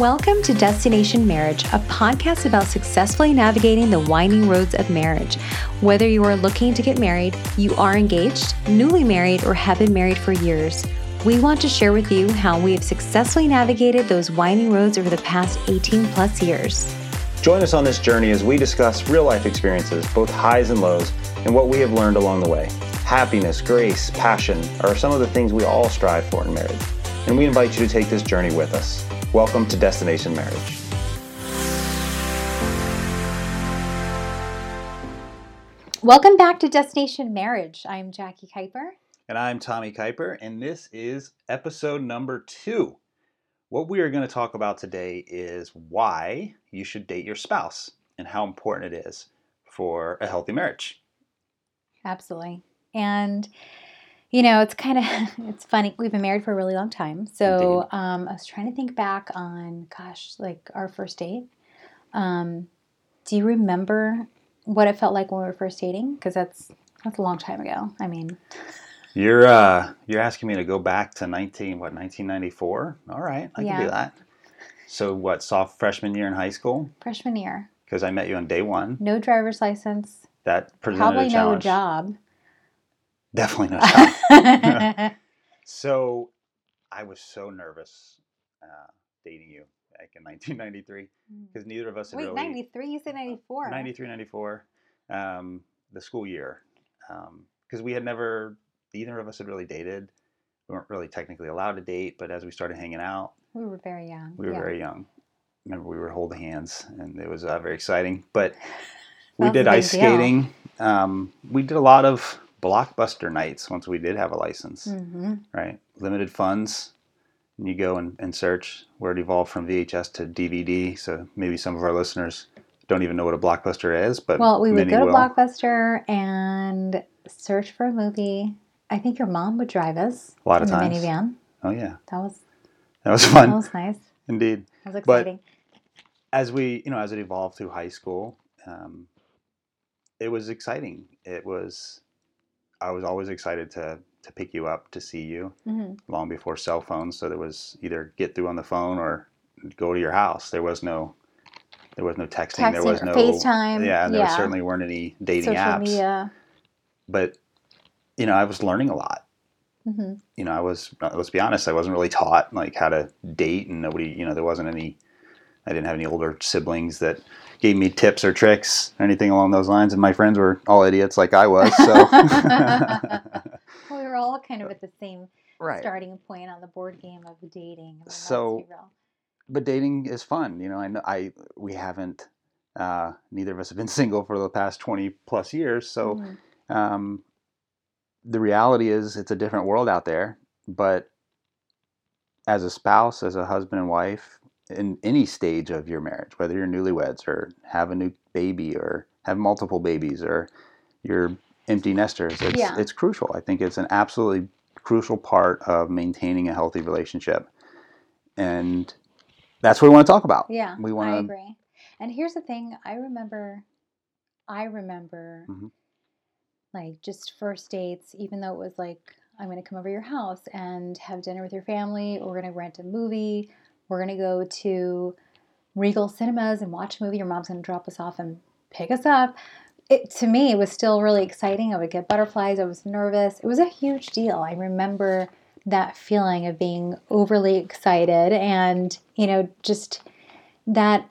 Welcome to Destination Marriage, a podcast about successfully navigating the winding roads of marriage. Whether you are looking to get married, you are engaged, newly married, or have been married for years, we want to share with you how we have successfully navigated those winding roads over the past 18 plus years. Join us on this journey as we discuss real life experiences, both highs and lows, and what we have learned along the way. Happiness, grace, passion are some of the things we all strive for in marriage, and we invite you to take this journey with us. Welcome to Destination Marriage. Welcome back to Destination Marriage. I'm Jackie Kuiper. And I'm Tommy Kuiper, and this is episode number two. What we are going to talk about today is why you should date your spouse and how important it is for a healthy marriage. Absolutely. And you know, it's kind of it's funny. We've been married for a really long time, so um, I was trying to think back on, gosh, like our first date. Um, do you remember what it felt like when we were first dating? Because that's that's a long time ago. I mean, you're uh, you're asking me to go back to nineteen what nineteen ninety four? All right, I yeah. can do that. So what? Soft freshman year in high school. Freshman year. Because I met you on day one. No driver's license. That presented probably a challenge. no job. Definitely not. so I was so nervous uh, dating you back in 1993 because hmm. neither of us had Wait, really. 93? You said 94. 93, 94. Um, the school year. Because um, we had never, either of us had really dated. We weren't really technically allowed to date, but as we started hanging out, we were very young. We were yeah. very young. Remember, we were holding hands, and it was uh, very exciting. But we did ice deal. skating. Um, we did a lot of blockbuster nights once we did have a license, mm-hmm. right? Limited funds. And you go and, and search where it evolved from VHS to DVD. So maybe some of our listeners don't even know what a blockbuster is, but well, we would go to will. Blockbuster and search for a movie. I think your mom would drive us a lot of times. minivan. Oh yeah, that was that was fun. That was nice. Indeed, that was exciting. But as we, you know, as it evolved through high school, um, it was exciting. It was I was always excited to to pick you up to see you mm-hmm. long before cell phones. So there was either get through on the phone or go to your house. There was no there was no texting. texting there was no FaceTime. Yeah, there yeah. certainly weren't any dating Social apps. Media. But you know, I was learning a lot. Mm-hmm. You know, I was let's be honest, I wasn't really taught like how to date, and nobody, you know, there wasn't any. I didn't have any older siblings that gave me tips or tricks or anything along those lines. And my friends were all idiots like I was. So we were all kind of at the same right. starting point on the board game of dating. So, but dating is fun. You know, I know I we haven't. Uh, neither of us have been single for the past twenty plus years. So, mm-hmm. um, the reality is, it's a different world out there. But as a spouse, as a husband and wife, in any stage of your marriage, whether you're newlyweds or have a new baby or have multiple babies or you're empty nesters, it's, yeah. it's crucial. I think it's an absolutely crucial part of maintaining a healthy relationship. And that's what we want to talk about. Yeah, we want. To. I agree. And here's the thing: I remember, I remember, mm-hmm. like just first dates. Even though it was like, I'm going to come over your house and have dinner with your family, or we're going to rent a movie, we're going to go to Regal Cinemas and watch a movie. Your mom's going to drop us off and pick us up. It, to me, it was still really exciting. I would get butterflies. I was nervous. It was a huge deal. I remember that feeling of being overly excited and, you know, just that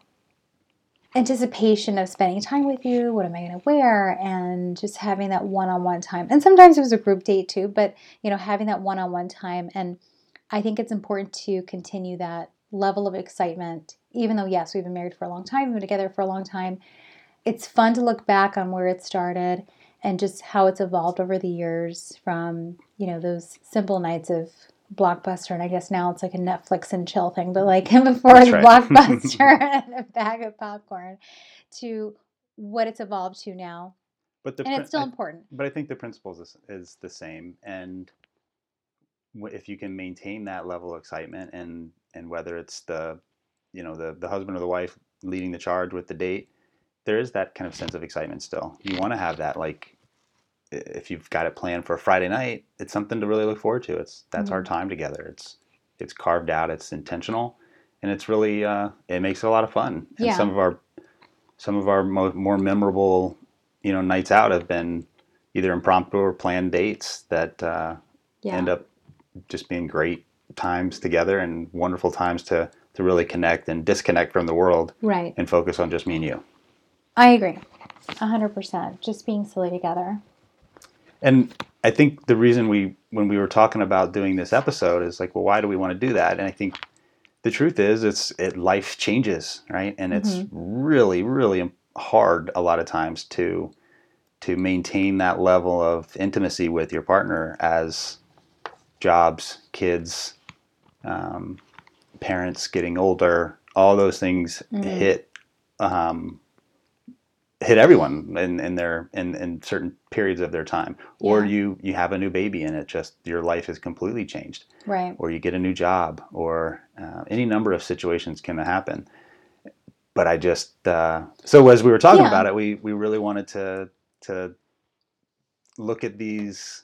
anticipation of spending time with you. What am I going to wear? And just having that one on one time. And sometimes it was a group date too, but, you know, having that one on one time. And I think it's important to continue that level of excitement, even though, yes, we've been married for a long time, we've been together for a long time. It's fun to look back on where it started and just how it's evolved over the years from, you know, those simple nights of Blockbuster, and I guess now it's like a Netflix and chill thing, but like before That's right. Blockbuster and a bag of popcorn to what it's evolved to now. But the and it's still I, important. But I think the principle is, is the same, and if you can maintain that level of excitement and and whether it's the you know the the husband or the wife leading the charge with the date there is that kind of sense of excitement still you want to have that like if you've got it planned for a friday night it's something to really look forward to it's that's mm-hmm. our time together it's it's carved out it's intentional and it's really uh, it makes it a lot of fun. And Yeah. some of our some of our mo- more memorable you know nights out have been either impromptu or planned dates that uh, Yeah. end up just being great times together and wonderful times to to really connect and disconnect from the world right. and focus on just me and you. I agree. A hundred percent. Just being silly together. And I think the reason we, when we were talking about doing this episode, is like, well, why do we want to do that? And I think the truth is, it's it life changes, right? And it's Mhm. really, really hard a lot of times to to maintain that level of intimacy with your partner as jobs, kids, um, parents getting older, all those things Mhm. hit um, hit everyone in, in their in, in certain periods of their time or you you have a new baby and it just your life is completely changed Right. or you get a new job or uh, any number of situations can happen but i just uh, so as we were talking Yeah. about it we we really wanted to to look at these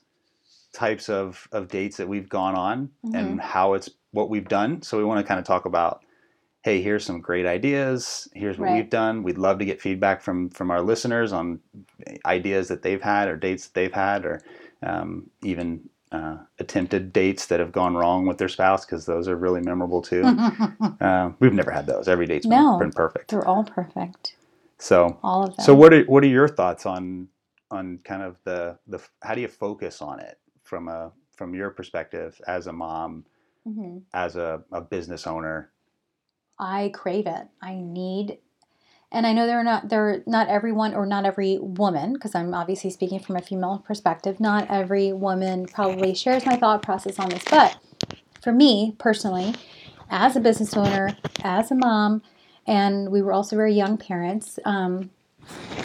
types of of dates that we've gone on Mm-hmm. and how it's what we've done so we want to kind of talk about hey here's some great ideas here's what Right. we've done we'd love to get feedback from from our listeners on ideas that they've had or dates that they've had or um, even uh, attempted dates that have gone wrong with their spouse because those are really memorable too uh, we've never had those every date's been, No. been perfect They're all perfect. so All of them. so what are what are your thoughts on on kind of the the how do you focus on it from a from your perspective as a mom Mhm. as a, a business owner I crave it. I need, and I know they're not they're not everyone or not every woman because I'm obviously speaking from a female perspective. Not every woman probably shares my thought process on this, but for me personally, as a business owner, as a mom, and we were also very young parents. Um,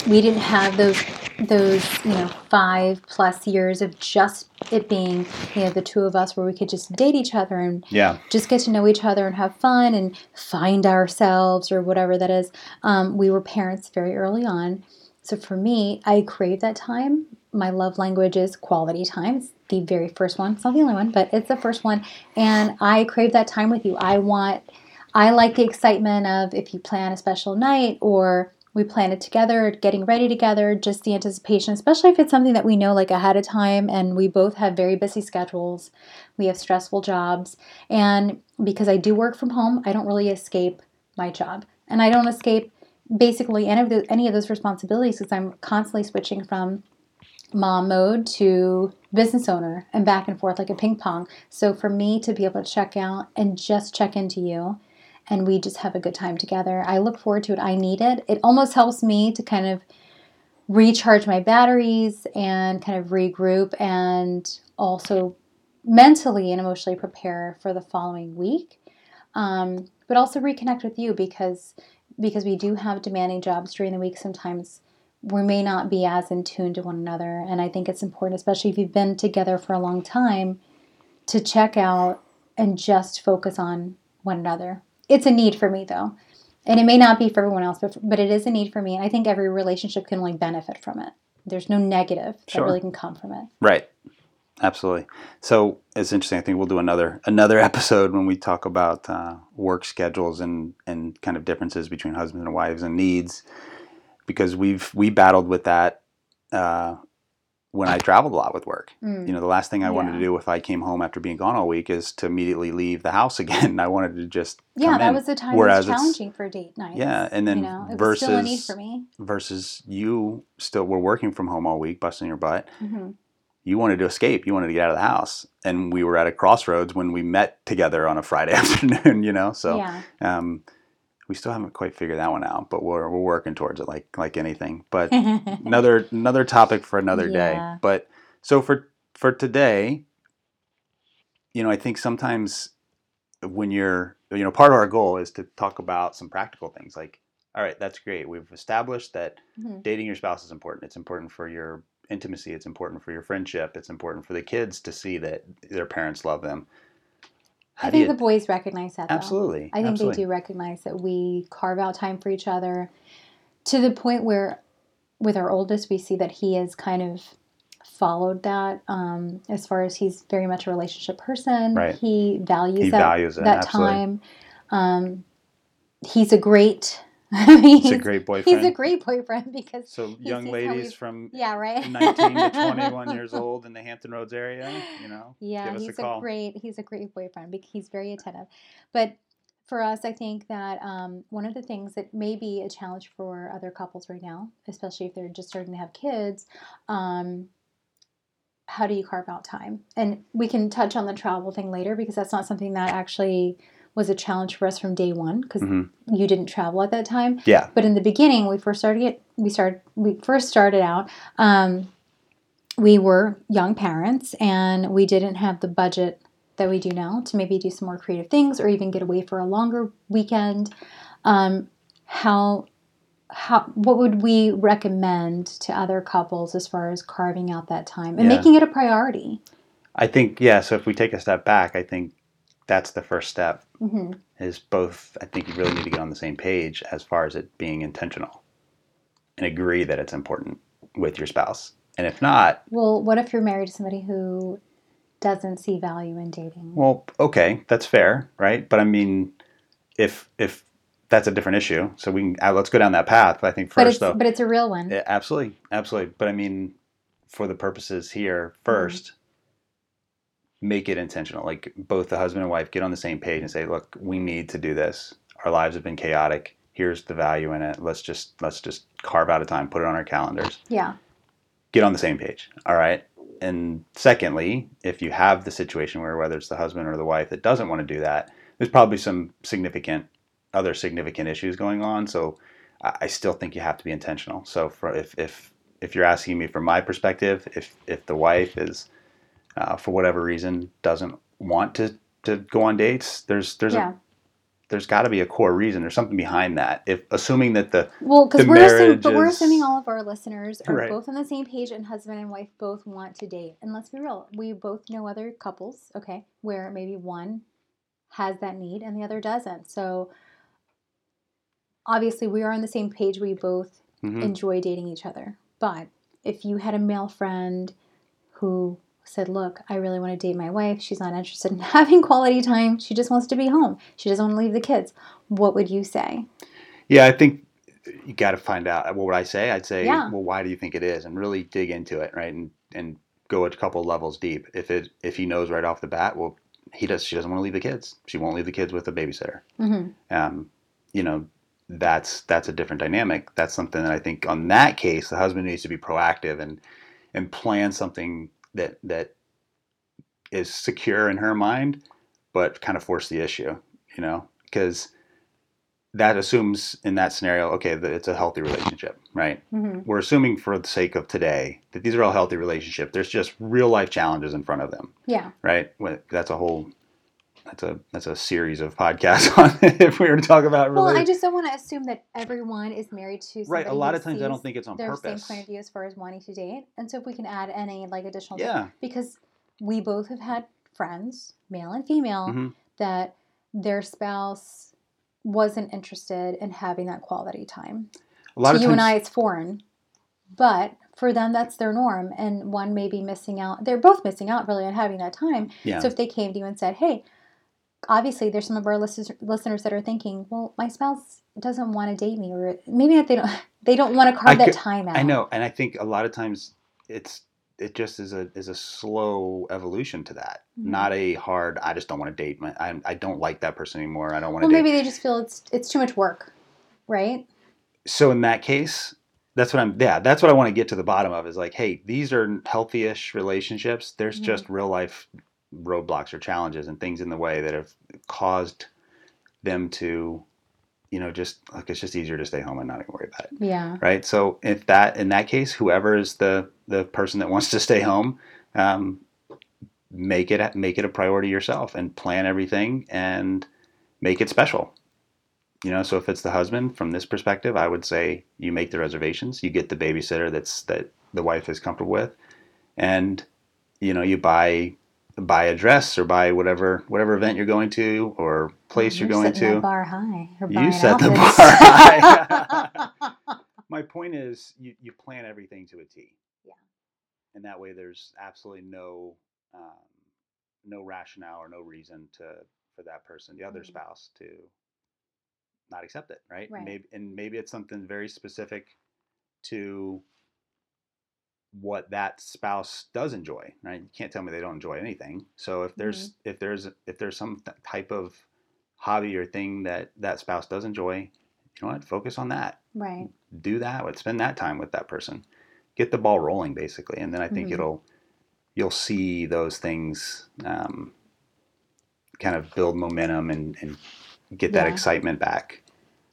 we didn't have those those you know five plus years of just it being you know the two of us where we could just date each other and yeah just get to know each other and have fun and find ourselves or whatever that is. Um, we were parents very early on. So for me, I crave that time. My love language is quality time. It's the very first one. It's not the only one, but it's the first one. And I crave that time with you. I want, I like the excitement of if you plan a special night or we plan it together, getting ready together, just the anticipation, especially if it's something that we know like ahead of time and we both have very busy schedules. We have stressful jobs. And because I do work from home, I don't really escape my job. And I don't escape basically any of, the, any of those responsibilities because I'm constantly switching from mom mode to business owner and back and forth like a ping pong. So for me to be able to check out and just check into you and we just have a good time together, I look forward to it. I need it. It almost helps me to kind of recharge my batteries and kind of regroup and also mentally and emotionally prepare for the following week. Um, but also reconnect with you because because we do have demanding jobs during the week sometimes we may not be as in tune to one another and i think it's important especially if you've been together for a long time to check out and just focus on one another it's a need for me though. And it may not be for everyone else but, but it is a need for me and i think every relationship can only benefit from it. There's no negative Sure. that really can come from it. Right. Absolutely. So it's interesting i think we'll do another another episode when we talk about uh, work schedules and and kind of differences between husbands and wives and needs because we've we battled with that uh, when i traveled a lot with work. Mm. you know the last thing i wanted to do if i came home after being gone all week is to immediately leave the house again. I wanted to just yeah come that in. was the time Whereas it was it's- challenging for a date nights yeah and then you know? It was versus still a need for me. versus you still were working from home all week busting your butt hmm you wanted to escape. You wanted to get out of the house. And we were at a crossroads when we met together on a friday afternoon you know? So yeah. um, we still haven't quite figured that one out but we're, we're working towards it like like anything. But another another topic for another day. But so for for today you know i think sometimes when you're you know part of our goal is to talk about some practical things like all right that's great. We've established that Mhm. dating your spouse is important. It's important for your intimacy. It's important for your friendship. It's important for the kids to see that their parents love them How I think you- the boys recognize that. Though. absolutely I think absolutely. they do recognize that we carve out time for each other to the point where, with our oldest, we see that he has kind of followed that um, as far as he's very much a relationship person. Right. He values He that, values it, that absolutely. time. Um, he's a great. he's a great boyfriend. He's a great boyfriend because so young ladies from yeah right 19 to 21 years old in the Hampton Roads area, you know. Yeah, he's a, a, great he's a great boyfriend. Because he's very attentive, but for us, I think that um, one of the things that may be a challenge for other couples right now, especially if they're just starting to have kids, um, how do you carve out time? And we can touch on the travel thing later because that's not something that actually was a challenge for us from day one because mm-hmm. you didn't travel at that time. Yeah. But in the beginning, we first started it. We started. We first started out. Um, we were young parents and we didn't have the budget that we do now to maybe do some more creative things or even get away for a longer weekend. Um, how how what would we recommend to other couples as far as carving out that time and yeah. making it a priority? I think yeah. So if we take a step back, I think that's the first step. Mm-hmm. Is both. I think you really need to get on the same page as far as it being intentional, and agree that it's important with your spouse. And if not, well, what if you're married to somebody who doesn't see value in dating. Well, okay, that's fair, right? But I mean, if if that's a different issue, so we can uh, let's go down that path. But I think first, but it's, though, but it's a real one. Yeah, absolutely, absolutely. But I mean, for the purposes here, 1st mm-hmm. Make it intentional. Like both the husband and wife get on the same page and say, "Look, we need to do this. Our lives have been chaotic. Here's the value in it. Let's just let's just carve out a time, put it on our calendars. Yeah. Get on the same page. All right and secondly, if you have the situation where whether it's the husband or the wife that doesn't want to do that, there's probably some significant other significant issues going on. So I still think you have to be intentional. So for if if if you're asking me from my perspective, if if the wife is uh, for whatever reason doesn't want to to go on dates, there's there's yeah. a there's got to be a core reason. There's something behind that. If assuming that the well, because we're assuming, but we're assuming all of our listeners are right. both on the same page, and husband and wife both want to date. And let's be real, we both know other couples, okay, where maybe one has that need and the other doesn't. So obviously, we are on the same page. We both mm-hmm. enjoy dating each other. But if you had a male friend who said, Look, I really want to date my wife. She's not interested in having quality time. She just wants to be home. She doesn't want to leave the kids. What would you say? Yeah, I think you got to find out. What would I say? I'd say, yeah. well, why do you think it is? And really dig into it, right? And and go a couple levels deep. If it if he knows right off the bat, well, he does. She doesn't want to leave the kids. She won't leave the kids with a babysitter. Mm-hmm. Um, you know, that's that's a different dynamic. That's something that I think on that case, the husband needs to be proactive and and plan something that that is secure in her mind, but kind of force the issue, you know, because that assumes in that scenario, okay, that it's a healthy relationship, right? Mm-hmm. We're assuming for the sake of today that these are all healthy relationships. There's just real life challenges in front of them. Yeah. Right. That's a whole. That's a that's a series of podcasts on if we were to talk about. Well, I just don't want to assume that everyone is married to. Right. A lot of times, I don't think it's on their purpose. same point of view as far as wanting to date, and so if we can add any like additional, yeah, because we both have had friends, male and female, mm-hmm. that their spouse wasn't interested in having that quality time. A lot to of you times... and I, it's foreign, but for them, that's their norm, and one may be missing out. They're both missing out really on having that time. Yeah. So if they came to you and said, "Hey," obviously there's some of our listeners listeners that are thinking, "Well, my spouse doesn't want to date me," or maybe they don't they don't want to carve I that time out. I know, and I think a lot of times it's it just is a is a slow evolution to that. Mm-hmm. Not a hard. I just don't want to date. My, I I don't like that person anymore. I don't want to. Well, maybe they just feel it's it's too much work, right? So in that case, that's what I'm. Yeah, that's what I want to get to the bottom of. Is like, hey, these are healthy-ish relationships. There's mm-hmm. just real life roadblocks or challenges and things in the way that have caused them to you know, just like it's just easier to stay home and not even worry about it. Yeah. Right. So if that in that case, whoever is the the person that wants to stay home, um, make it make it a priority yourself and plan everything and make it special. You know, so if it's the husband, from this perspective, I would say you make the reservations, you get the babysitter that's that the wife is comfortable with, and you know, you buy buy a dress or buy whatever whatever event you're going to or place you're, you're going to. The bar high. You set the bar high. My point is, you, you plan everything to a T. Yeah. And that way, there's absolutely no um, no rationale or no reason to for that person, the other mm-hmm. spouse, to not accept it, right? Right. Maybe and maybe it's something very specific to what that spouse does enjoy, right? You can't tell me they don't enjoy anything. So if there's Mm-hmm. if there's if there's some th- type of hobby or thing that that spouse does enjoy, you know what? Focus on that. Right. Do that. With spend that time with that person. Get the ball rolling, basically, and then I think Mhm. it'll you'll see those things um, kind of build momentum and, and get that Yeah. excitement back.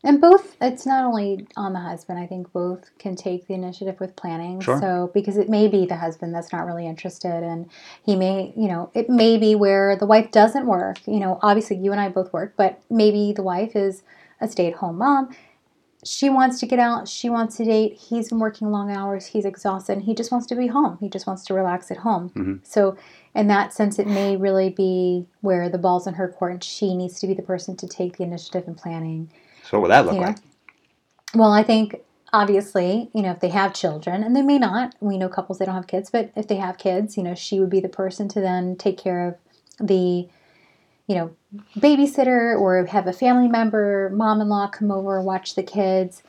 And both, it's not only on the husband. I think both can take the initiative with planning. Sure. So, because it may be the husband that's not really interested, and he may, you know, it may be where the wife doesn't work. You know, obviously you and I both work, but maybe the wife is a stay at home mom. She wants to get out, she wants to date. He's been working long hours, he's exhausted, and he just wants to be home. He just wants to relax at home. Mhm. So, in that sense, it may really be where the ball's in her court and she needs to be the person to take the initiative in planning. So what would that look Yeah. like? Well, I think obviously, you know, if they have children, and they may not, we know couples they don't have kids, but if they have kids, you know, she would be the person to then take care of the, you know, babysitter or have a family member, mom in law come over, watch the kids.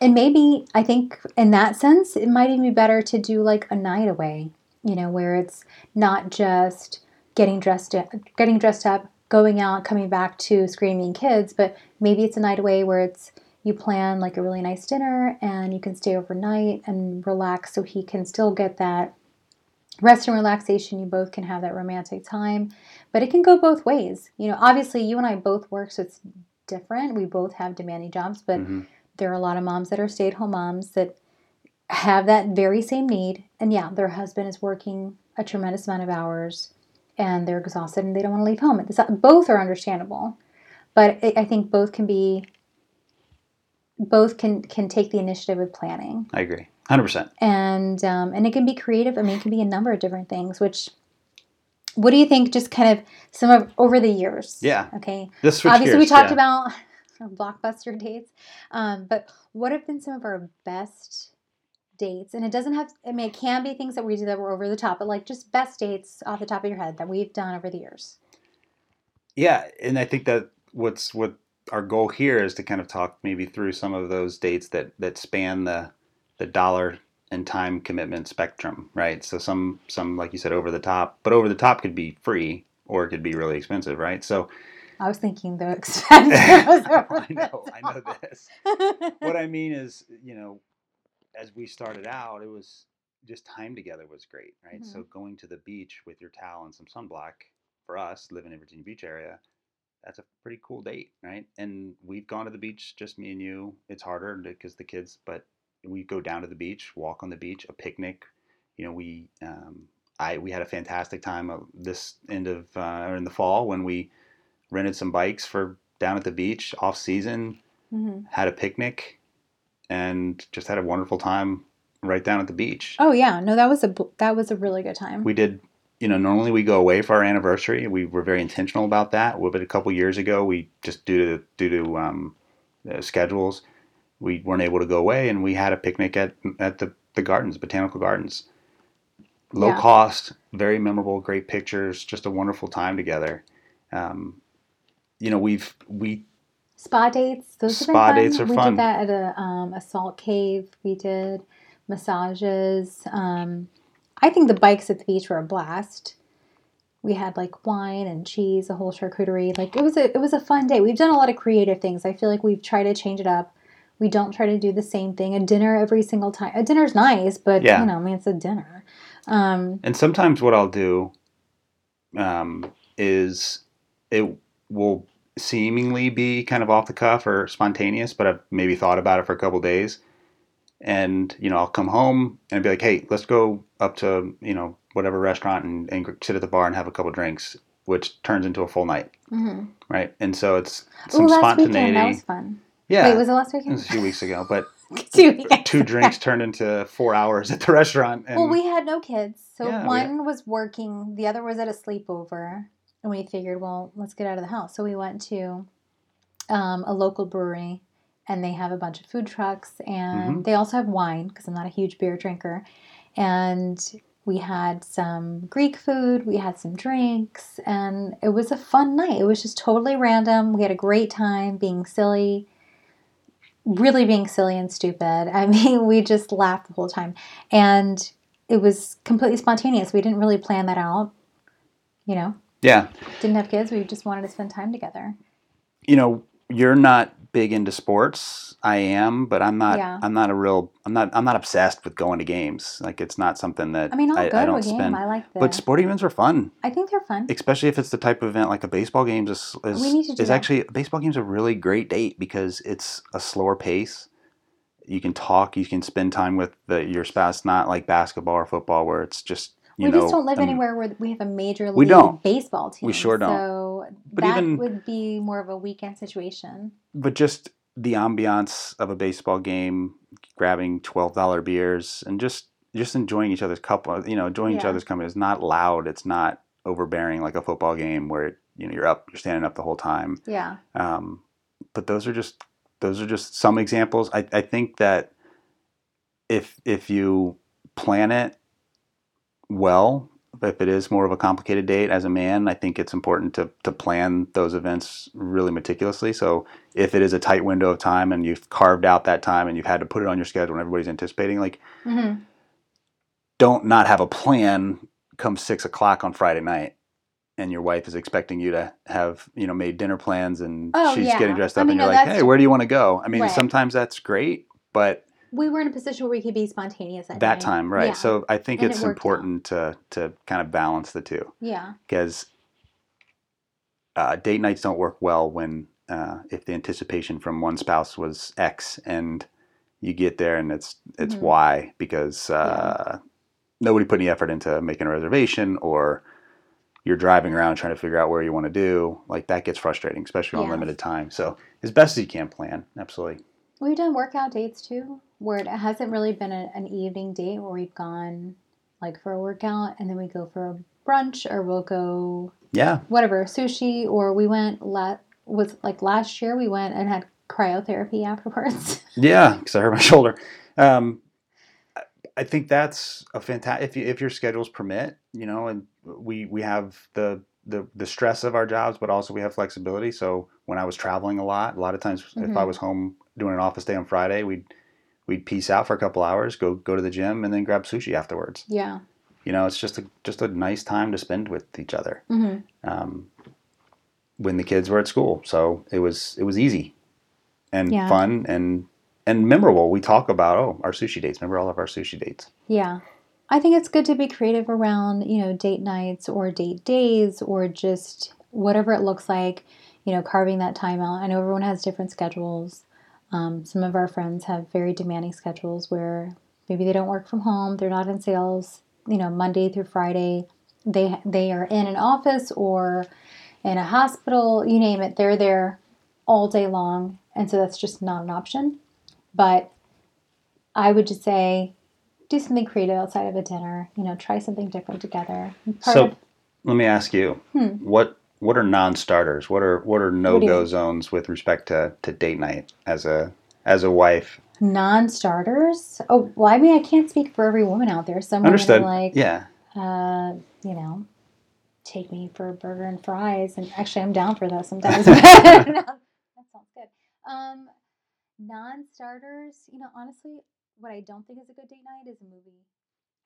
And maybe I think in that sense, it might even be better to do like a night away, you know, where it's not just getting dressed up, getting dressed up, going out, coming back to screaming kids, but maybe it's a night away where it's you plan like a really nice dinner and you can stay overnight and relax so he can still get that rest and relaxation. You both can have that romantic time but it can go both ways. You know obviously you and i both work so it's different. We both have demanding jobs but Mhm. there are a lot of moms that are stay-at-home moms that have that very same need. And yeah their husband is working a tremendous amount of hours and they're exhausted and they don't want to leave home both are understandable but I I think both can be both can can take the initiative with planning I agree, hundred percent. and um, and it can be creative i mean it can be a number of different things which what do you think just kind of some of over the years Yeah. okay This obviously we talked yeah. about blockbuster dates um, but what have been some of our best dates and it doesn't have i mean it can be things that we do that were over the top but like just best dates off the top of your head that we've done over the years Yeah, and I think that what's what our goal here is to kind of talk maybe through some of those dates that that span the the dollar and time commitment spectrum, right? So some some like you said over the top, but over the top could be free or it could be really expensive, right? So i was thinking the expensive I know, I know this. What I mean is, you know, as we started out, it was just time together was great, right? So going to the beach with your towel and some sunblock for us living in Virginia Beach area, that's a pretty cool date, right? And we've gone to the beach, just me and you. It's harder because the kids, but we go down to the beach, walk on the beach, a picnic. You know, we um, I we had a fantastic time uh, this end of uh, or in the fall when we rented some bikes for down at the beach off season, Mhm. had a picnic, and just had a wonderful time right down at the beach. oh yeah no that was a that was a really good time We did, you know, normally we go away for our anniversary. We were very intentional about that. But a couple years ago, we just due to due to um, uh, schedules, we weren't able to go away, and we had a picnic at at the the gardens, botanical gardens. Low Yeah. cost, very memorable, great pictures, just a wonderful time together. Um, you know, we've we Spa dates, those have been Spa fun. dates are we fun. did that at a, um, a salt cave. We did massages. Um, I think the bikes at the beach were a blast. We had like wine and cheese, a whole charcuterie. Like it was a it was a fun day. We've done a lot of creative things. I feel like we've tried to change it up. We don't try to do the same thing. A dinner every single time. A dinner's nice, but Yeah. you know, I mean, it's a dinner. Um, And sometimes what I'll do um, is it will seemingly be kind of off the cuff or spontaneous, but I've maybe thought about it for a couple days. And, you know, I'll come home and be like, hey, let's go up to, you know, whatever restaurant and, and sit at the bar and have a couple drinks, which turns into a full night, mhm. right? And so it's Ooh, some last weekend that was fun. yeah. Wait, was it last it weekend? was a few weeks ago, but Two two drinks turned into four hours at the restaurant. And Well, we had no kids. So Yeah, one was working, the other was at a sleepover. And we figured, well, let's get out of the house. So we went to um, a local brewery and they have a bunch of food trucks and Mhm. they also have wine because I'm not a huge beer drinker. And we had some Greek food, we had some drinks, and it was a fun night. It was just totally random. We had a great time being silly really being silly and stupid. I mean, we just laughed the whole time. And it was completely spontaneous. We didn't really plan that out, you know? Yeah. Didn't have kids. We just wanted to spend time together. You know, you're not big into sports. I am, but I'm not. Yeah. I'm not a real. I'm not. I'm not obsessed with going to games. Like it's not something that I mean. I'll I, go I to a game. Spend. I like. that. But sporting events are fun. I think they're fun, especially if it's the type of event like a baseball game. Is is, we need to do is that. actually baseball game's a really great date because it's a slower pace. You can talk. You can spend time with the, your spouse. Not like basketball or football where it's just we know, just don't live anywhere where we have a major league we don't. baseball team. We sure don't. So but that even, would be more of a weekend situation. But just the ambiance of a baseball game, grabbing twelve dollar beers, and just just enjoying each other's couple, you know, enjoying yeah. each other's company. It's not loud. It's not overbearing like a football game where you know you're up, you're standing up the whole time. Yeah. Um, but those are just those are just some examples. I, I think that if if you plan it well, if it is more of a complicated date as a man, I think it's important to, to plan those events really meticulously. So if it is a tight window of time and you've carved out that time and you've had to put it on your schedule and everybody's anticipating, like, mm-hmm. don't not have a plan come six o'clock on Friday night and your wife is expecting you to have, you know, made dinner plans and oh, she's yeah. getting dressed up I mean, and you're no, like, hey, where do you want to go? I mean, right. sometimes that's great, but we were in a position where we could be spontaneous at that night. time, right? Yeah. So I think and it's it important out. to to kind of balance the two. Yeah. Because uh, date nights don't work well when uh, if the anticipation from one spouse was X and you get there and it's it's mm-hmm. Y because uh, yeah. nobody put any effort into making a reservation or you're driving around trying to figure out where you want to do like that gets frustrating especially on limited time so as best as you can plan absolutely we've done workout dates too where it hasn't really been a, an evening date where we've gone like for a workout and then we go for a brunch or we'll go yeah whatever sushi or we went la- was like last year we went and had cryotherapy afterwards yeah because i hurt my shoulder um, I think that's a fantastic if you, if your schedules permit, you know, and we we have the the the stress of our jobs, but also we have flexibility. So when I was traveling a lot, a lot of times mm-hmm. if I mm-hmm. was home doing an office day on Friday, we'd we'd peace out for a couple hours, go go to the gym, and then grab sushi afterwards. Yeah. You know, it's just a just a nice time to spend with each other. Mm-hmm. Um, when the kids were at school, so it was it was easy and yeah. fun and and memorable. We talk about oh our sushi dates. Remember all of our sushi dates? Yeah. I think it's good to be creative around, you know, date nights or date days or just whatever it looks like, you know, carving that time out. I know everyone has different schedules. Um, some of our friends have very demanding schedules where maybe they don't work from home, they're not in sales, you know, Monday through Friday. They they are in an office or in a hospital, you name it, they're there all day long, and so that's just not an option. But I would just say do something creative outside of a dinner, you know, try something different together. Part so of, let me ask you, hmm. what what are non-starters? What are what are no-go zones with respect to, to date night as a as a wife? Non-starters? Oh, well, I mean, I can't speak for every woman out there. Some Understood. women are like, yeah, uh, you know, take me for a burger and fries, and actually, I'm down for that sometimes. no, that sounds good. Um, non-starters, you know, honestly, what I don't think is a good date night is a movie.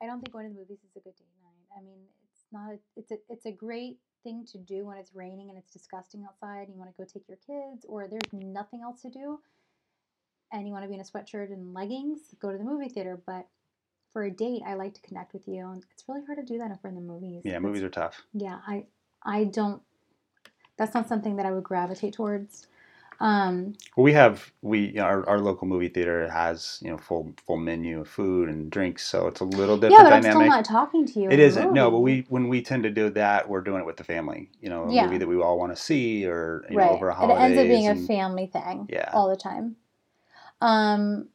I don't think going to the movies is a good date night. I mean, it's not. A, it's a. It's a great thing to do when it's raining and it's disgusting outside and you want to go take your kids or there's nothing else to do and you want to be in a sweatshirt and leggings, go to the movie theater. But for a date, I like to connect with you, and it's really hard to do that if we're in the movies. Yeah, movies are tough. Yeah, I I don't. That's not something that I would gravitate towards. Um, we have we our, our local movie theater has you know full full menu of food and drinks, so it's a little different. Yeah, but dynamic. I'm still not talking to you. It isn't no, but we when we tend to do that, we're doing it with the family. You know, a yeah. movie that we all want to see, or you right. know, over a holiday. It ends up being and, a family thing. Yeah, all the time. Um,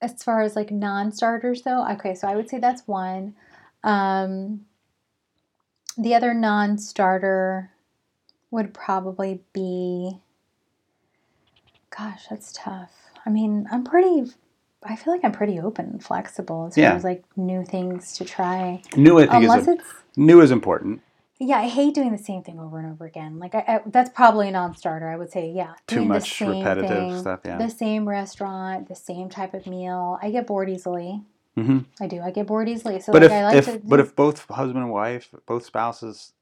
as far as like non-starters though, okay, so I would say that's one. Um, the other non-starter would probably be gosh, that's tough. I mean, I'm pretty I feel like I'm pretty open and flexible as yeah. far as like new things to try. New I think Unless is a, it's new is important. yeah, I hate doing the same thing over and over again. Like I, I, that's probably a non-starter. I would say, yeah, too much repetitive thing, stuff. Yeah, the same restaurant, the same type of meal. I get bored easily. Mm-hmm. I do. I get bored easily. So, but like, if, I like if to. but if both husband and wife, both spouses,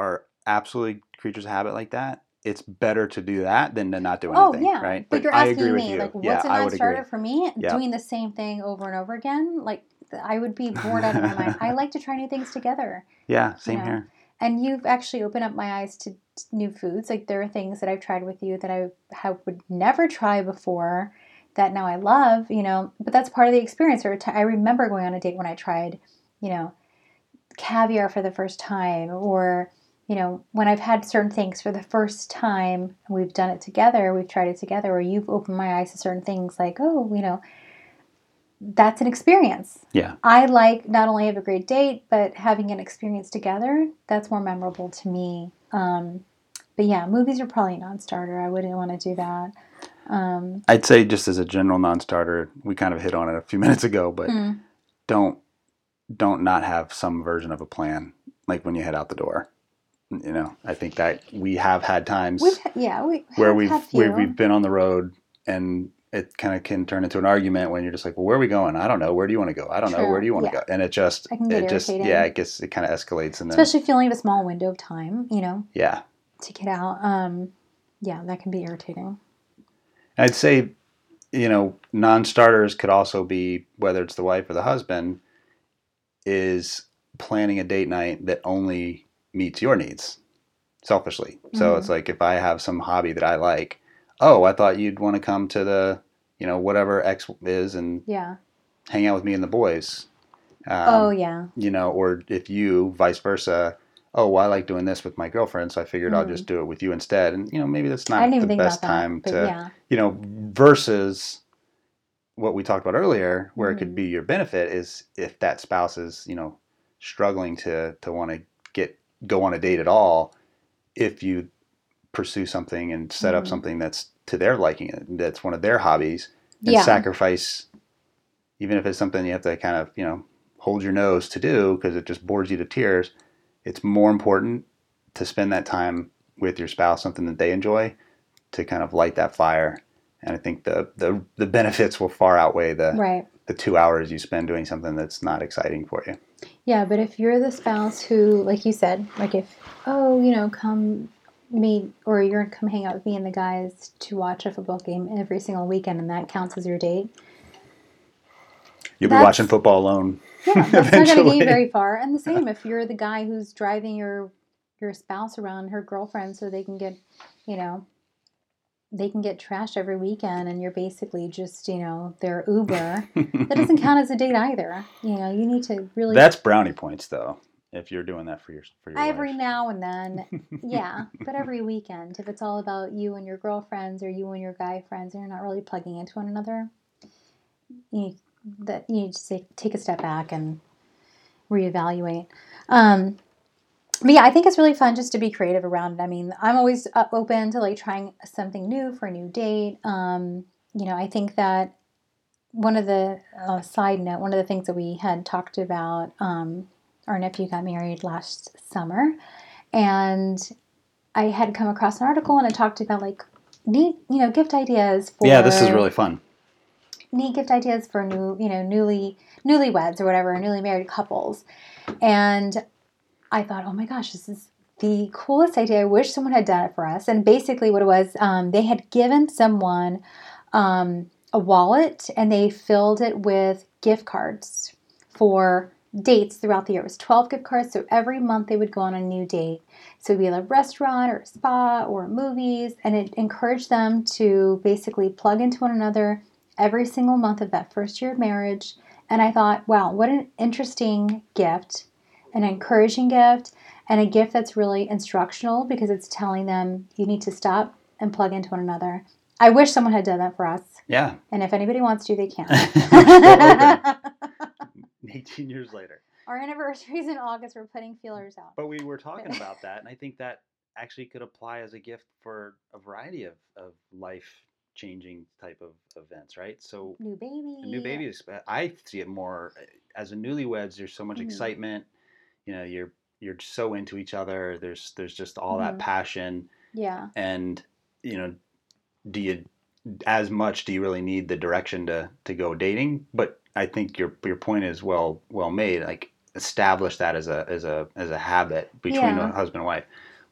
are absolutely creatures of habit like that, it's better to do that than to not do oh, anything. oh yeah, right? but, you're asking me you. like, what's yeah, a I would agree. non-starter for me? Yeah. Doing the same thing over and over again, like I would be bored out of my mind. I like to try new things together. Yeah, same know, here. And you've actually opened up my eyes to new foods. Like there are things that I've tried with you that I have, would never try before that now I love, you know, but that's part of the experience. Or t- I remember going on a date when I tried, you know, caviar for the first time or you know, when I've had certain things for the first time, we've done it together, we've tried it together, or you've opened my eyes to certain things like, oh, you know, that's an experience. Yeah. I like not only have a great date, but having an experience together, that's more memorable to me. Um, but yeah, movies are probably a non starter. I wouldn't want to do that. Um, I'd say just as a general non-starter, we kind of hit on it a few minutes ago, but hmm. don't don't not have some version of a plan like when you head out the door. You know, I think that we have had times we've, yeah, we where we've where we've been on the road and it kind of can turn into an argument when you're just like, well, where are we going? I don't know. Where do you want to go? I don't know. Where do you want to go? And it just, It get just, irritating. yeah, it gets, it kind of escalates and then, Especially if you only have a small window of time, you know, yeah. to get out. Um, yeah, that can be irritating. I'd say, you know, non-starters could also be whether it's the wife or the husband is planning a date night that only meets your needs selfishly. So Mhm. it's like if I have some hobby that I like, oh, I thought you'd want to come to the, you know, whatever X is and Yeah. hang out with me and the boys. Um, oh, yeah. you know, or if you vice versa, oh, well, I like doing this with my girlfriend, so I figured I'll Mm. just do it with you instead. And you know, maybe that's not the best that. time to, yeah. you know, versus what we talked about earlier, where it Mhm. could be your benefit is if that spouse is, you know, struggling to to want to go on a date at all, if you pursue something and set up Mhm. something that's to their liking, that's one of their hobbies, and Yeah. sacrifice, even if it's something you have to kind of, you know, hold your nose to do because it just bores you to tears. It's more important to spend that time with your spouse, something that they enjoy, to kind of light that fire. And I think the the, the benefits will far outweigh the Right. the two hours you spend doing something that's not exciting for you. Yeah, but if you're the spouse who, like you said, like if, oh, you know, come meet or you're gonna come hang out with me and the guys to watch a football game every single weekend and that counts as your date. You'll be watching football alone. Yeah, that's not gonna get you very far. And the same if you're the guy who's driving your your spouse around her girlfriend so they can get, you know, they can get trashed every weekend and you're basically just, you know, their Uber. that doesn't count as a date either. You know, you need to really That's brownie points though. If you're doing that for your for your every wife. now and then yeah but every weekend if it's all about you and your girlfriends or you and your guy friends and you're not really plugging into one another you need, that you need to take, take a step back and reevaluate um but yeah i think it's really fun just to be creative around it. I mean i'm always open to like trying something new for a new date. Um you know i think that one of the uh, side note one of the things that we had talked about um our nephew got married last summer and i had come across an article and it talked about like neat you know gift ideas for Yeah, this is really fun. neat gift ideas for new you know newly newlyweds or whatever newly married couples. And i thought oh my gosh this is the coolest idea i wish someone had done it for us and basically what it was um, they had given someone um, a wallet and they filled it with gift cards for dates throughout the year. It was 12 gift cards, so every month they would go on a new date. So it'd be at a restaurant or a spa or movies, and it encouraged them to basically plug into one another every single month of that first year of marriage. And I thought, wow, what an interesting gift, an encouraging gift, and a gift that's really instructional because it's telling them you need to stop and plug into one another. I wish someone had done that for us. Yeah. And if anybody wants to, they can. Still 18 years later. Our anniversary is in August. We're putting feelers out. But we were talking about that, and I think that actually could apply as a gift for a variety of, of life changing type of events, right? So New baby. a new baby is I see it more uh, as a newlyweds. There's so much Mhm. excitement. You know, you're you're so into each other. There's there's just all that Mhm. passion, Yeah. and you know, do you as much do you really need the direction to to go dating? But I think your your point is well well made. Like establish that as a as a as a habit between Yeah. a husband and wife.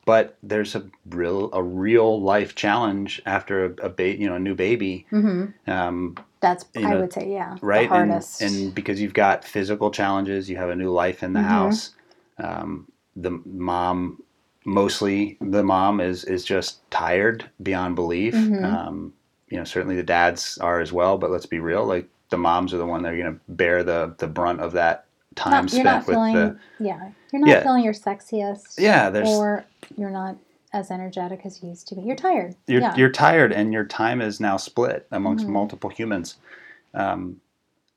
But there's a real a real life challenge after a, a ba- you know a new baby. hmm Um, That's I know, would say yeah. right and, hardest. and because you've got physical challenges you have a new life in the Mhm. house um, the mom mostly the mom is is just tired beyond belief Mhm. um, you know certainly the dads are as well but let's be real like the moms are the one that are going to bear the the brunt of that time Not- you're spent not with feeling the yeah. You're not Yeah. feeling your sexiest. yeah there's or you're not as energetic as you used to be. You're tired. you're, yeah. you're tired and your time is now split amongst Mhm. multiple humans um,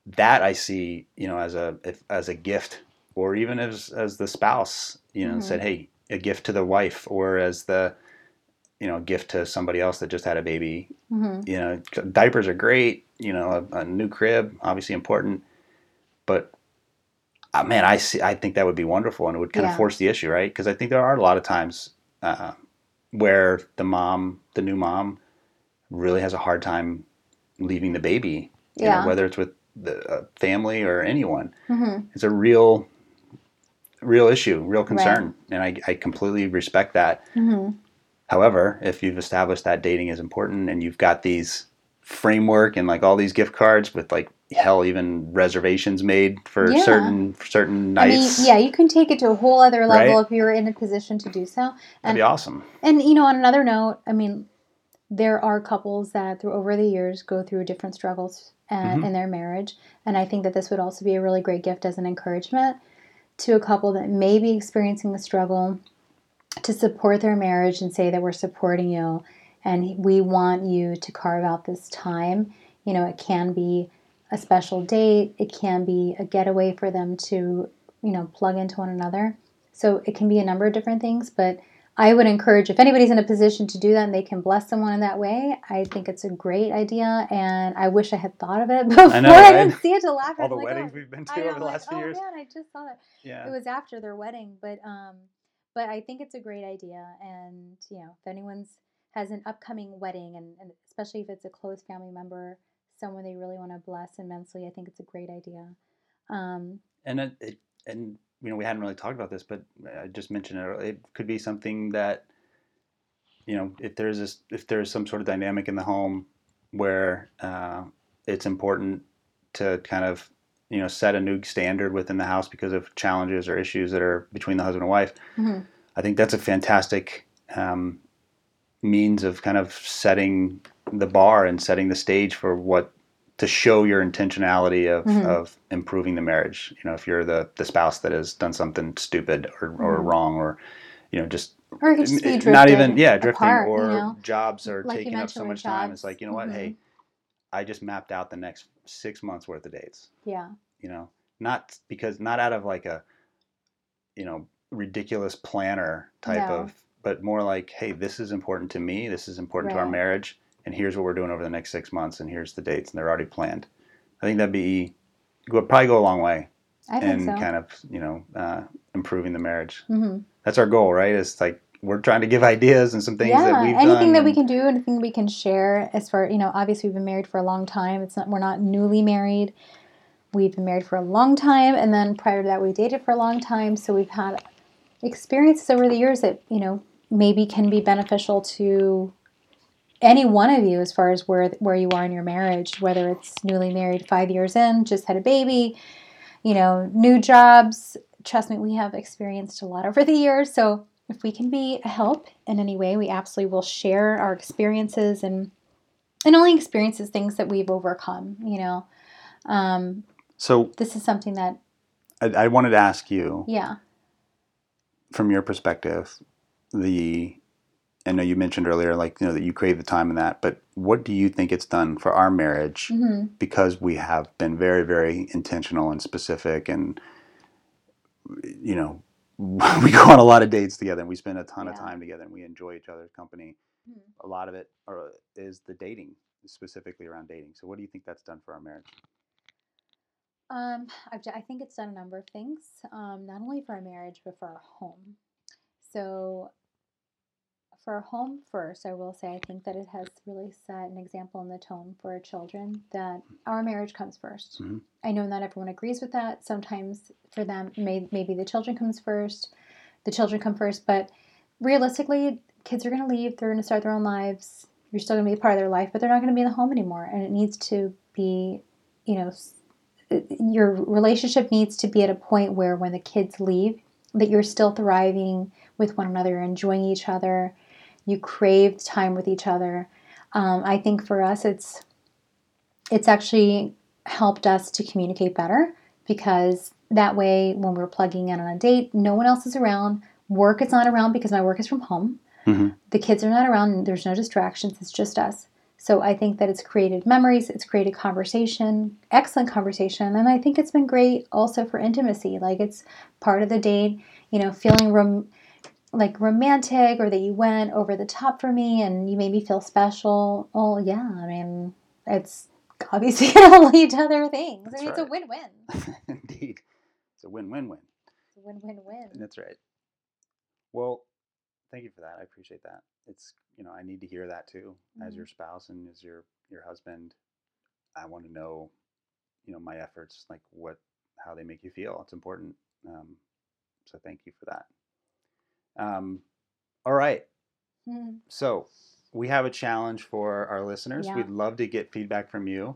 that i see you know as a if, as a gift or even as as the spouse you know Mhm. said hey a gift to the wife or as the you know gift to somebody else that just had a baby hmm you know diapers are great you know a, a new crib obviously important but uh, man i see i think that would be wonderful and it would kind Yeah. of force the issue right because i think there are a lot of times uh, where the mom the new mom really has a hard time leaving the baby you know, Yeah. whether it's with the uh, family or anyone hmm it's a real real issue real concern and I, I completely respect that hmm However, if you've established that dating is important and you've got these framework and like all these gift cards with like hell even reservations made for Yeah. certain for certain I mean, nights, yeah, you can take it to a whole other level Right? if you're in a position to do so. that'd And be awesome. And you know, on another note, I mean, there are couples that through over the years go through different struggles and, Mhm. in their marriage, and I think that this would also be a really great gift as an encouragement to a couple that may be experiencing a struggle to support their marriage and say that we're supporting you and we want you to carve out this time. You know, it can be a special date, it can be a getaway for them to, you know, plug into one another. So it can be a number of different things, but I would encourage if anybody's in a position to do that and they can bless someone in that way, I think it's a great idea. And I wish I had thought of it before I, know, right? didn't see it to laugh at. All the like, weddings oh, we've been to know, over the like, last few oh years. man, I just saw that. Yeah. It was after their wedding, but um, but I think it's a great idea. And you know, if anyone's has an upcoming wedding, and, and especially if it's a close family member, someone they really want to bless immensely, I think it's a great idea. Um, and it, it and you know we hadn't really talked about this, but I just mentioned it. It could be something that you know if there's this, if there's some sort of dynamic in the home where uh, it's important to kind of you know set a new standard within the house because of challenges or issues that are between the husband and wife. mhm. I think that's a fantastic um, means of kind of setting the bar and setting the stage for what to show your intentionality of, Mhm. of improving the marriage. You know, if you're the, the spouse that has done something stupid or, or Mhm. wrong or, you know, just or just be n- not even, yeah, drifting apart, or you know? jobs are Like taking up so much time. It's like, you know what? Mhm. Hey, I just mapped out the next six months worth of dates Yeah, you know not because not out of like a you know ridiculous planner type No. of but more like hey this is important to me this is important to our marriage and here's what we're doing over the next six months and here's the dates and they're already planned i think that'd be would probably go a long way I think in so. kind of you know uh, improving the marriage hmm that's our goal right it's like we're trying to give ideas and some things yeah, that we've got. anything that we can do, anything we can share. As far you know, obviously we've been married for a long time. It's not we're not newly married. We've been married for a long time, and then prior to that, we dated for a long time. So we've had experiences over the years that you know maybe can be beneficial to any one of you as far as where where you are in your marriage. Whether it's newly married, five years in, just had a baby, you know, new jobs. Trust me, we have experienced a lot over the years. So if we can be a help in any way, we absolutely will share our experiences and and only experiences things that we've overcome. You know, um, so this is something that I, I wanted to ask you yeah, from your perspective, the I know you mentioned earlier, like you know that you crave the time and that, but what do you think it's done for our marriage hmm because we have been very, very intentional and specific, and you know we go on a lot of dates together, and we spend a ton of time together, and we enjoy each other's company. Mhm. A lot of it are, is the dating, specifically around dating. So, what do you think that's done for our marriage? Um, I've, I think it's done a number of things, um, not only for our marriage, but for our home. So, for home first, I will say I think that it has really set an example in the tone for our children that our marriage comes 1st Mhm. I know not everyone agrees with that. Sometimes for them, may, maybe the children comes first, the children come first, but realistically, kids are going to leave. They're going to start their own lives. You're still going to be a part of their life, but they're not going to be in the home anymore. And it needs to be, you know, your relationship needs to be at a point where when the kids leave, that you're still thriving with one another, enjoying each other, you crave time with each other. Um, I think for us, it's it's actually helped us to communicate better because that way, when we're plugging in on a date, no one else is around. Work is not around because my work is from home. Mm-hmm. The kids are not around. There's no distractions. It's just us. So I think that it's created memories, it's created conversation, excellent conversation, and I think it's been great also for intimacy. Like it's part of the date, you know, feeling like romantic or that you went over the top for me and you made me feel special. Oh yeah, I mean, it's obviously to lead to other things. That's I mean, right. it's a win-win. Indeed, it's a win-win-win. Win-win-win. That's right. Well, thank you for that. I appreciate that. It's you know I need to hear that too as Mhm. your spouse and as your your husband. I want to know, you know, my efforts, like what how they make you feel. It's important. Um, so thank you for that. Um, all right. Mhm. So we have a challenge for our listeners. Yeah. We'd love to get feedback from you.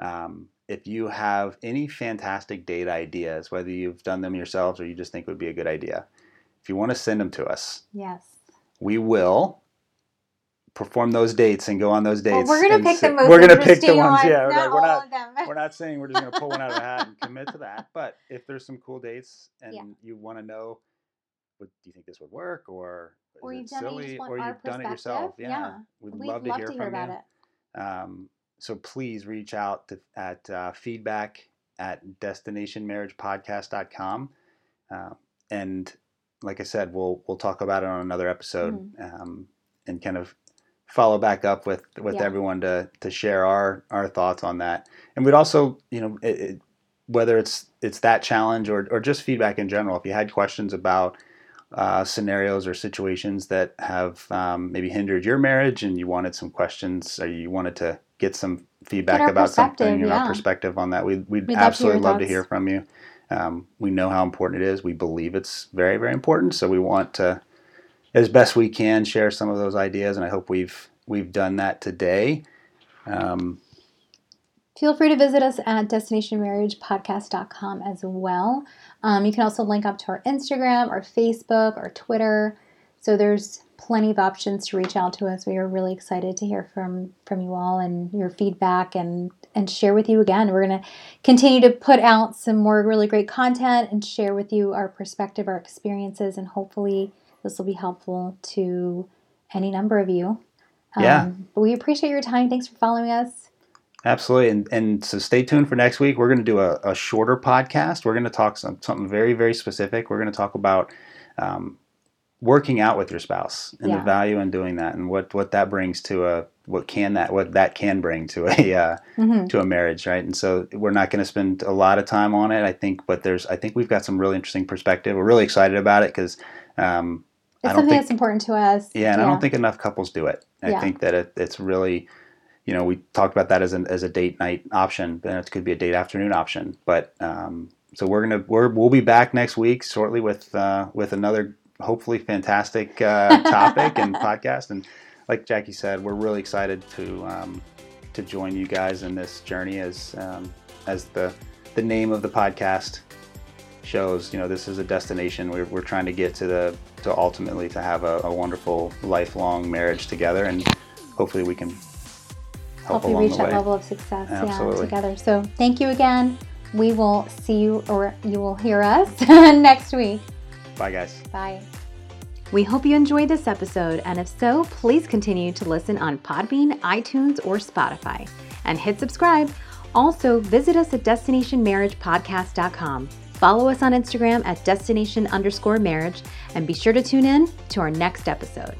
Um, if you have any fantastic date ideas, whether you've done them yourselves or you just think would be a good idea, if you want to send them to us, Yes. we will perform those dates and go on those dates. Well, we're gonna pick the most We're gonna pick the ones. Yeah, we're not we're not we're not saying we're just going to pull one out of the hat and commit to that. But if there's some cool dates and Yeah. you want to know, what do you think this would work, or is Or it you've done it, silly, or you've done it yourself? Yeah, Yeah. we'd, We'd love to hear from about you. it. Um, so please reach out to, at uh, feedback at destinationmarriagepodcast.com. Uh, and like I said, we'll we'll talk about it on another episode um, and kind of follow back up with with Yeah. everyone to to share our our thoughts on that. And we'd also, you know, it, it, whether it's it's that challenge or or just feedback in general. If you had questions about uh, scenarios or situations that have um, maybe hindered your marriage, and you wanted some questions, or you wanted to get some feedback our about something, you know, yeah. perspective on that, we'd, we'd, We'd love to hear absolutely love to hear from you. Um, we know how important it is. We believe it's very, very important. So we want to, as best we can, share some of those ideas, and I hope we've we've done that today. Um, Feel free to visit us at destinationmarriagepodcast.com as well. Um, you can also link up to our Instagram, our Facebook, our Twitter. So there's plenty of options to reach out to us. We are really excited to hear from from you all and your feedback and and share with you again. We're going to continue to put out some more really great content and share with you our perspective, our experiences, and hopefully this will be helpful to any number of you. Yeah. but we appreciate your time. Thanks for following us. Absolutely, and and so stay tuned for next week. We're going to do a, a shorter podcast. We're going to talk some, something very very specific. We're going to talk about um, working out with your spouse and the value in doing that, and what what that brings to a what can that what that can bring to a uh, Mhm. to a marriage, right? And so we're not going to spend a lot of time on it. I think, but there's I think we've got some really interesting perspective. We're really excited about it because. Um, I It's don't something think that's important to us. yeah, and I don't think enough couples do it. I Yeah. think that it, it's really, you know, we talked about that as an as a date night option, and it could be a date afternoon option. But um, so we're gonna we're we'll be back next week shortly with uh, with another hopefully fantastic uh, topic and podcast. And like Jackie said, we're really excited to um, to join you guys in this journey as um, as the the name of the podcast shows you know this is a destination we're, we're trying to get to the to ultimately to have a, a wonderful lifelong marriage together and hopefully we can help Hopefully along reach that way level of success yeah, together. So thank you again. We will see you or you will hear us next week. bye guys Bye. We hope you enjoyed this episode, and if so, please continue to listen on Podbean, iTunes, or Spotify, and hit subscribe. Also, visit us at destinationmarriagepodcast.com. Follow us on Instagram at destination underscore marriage, and be sure to tune in to our next episode.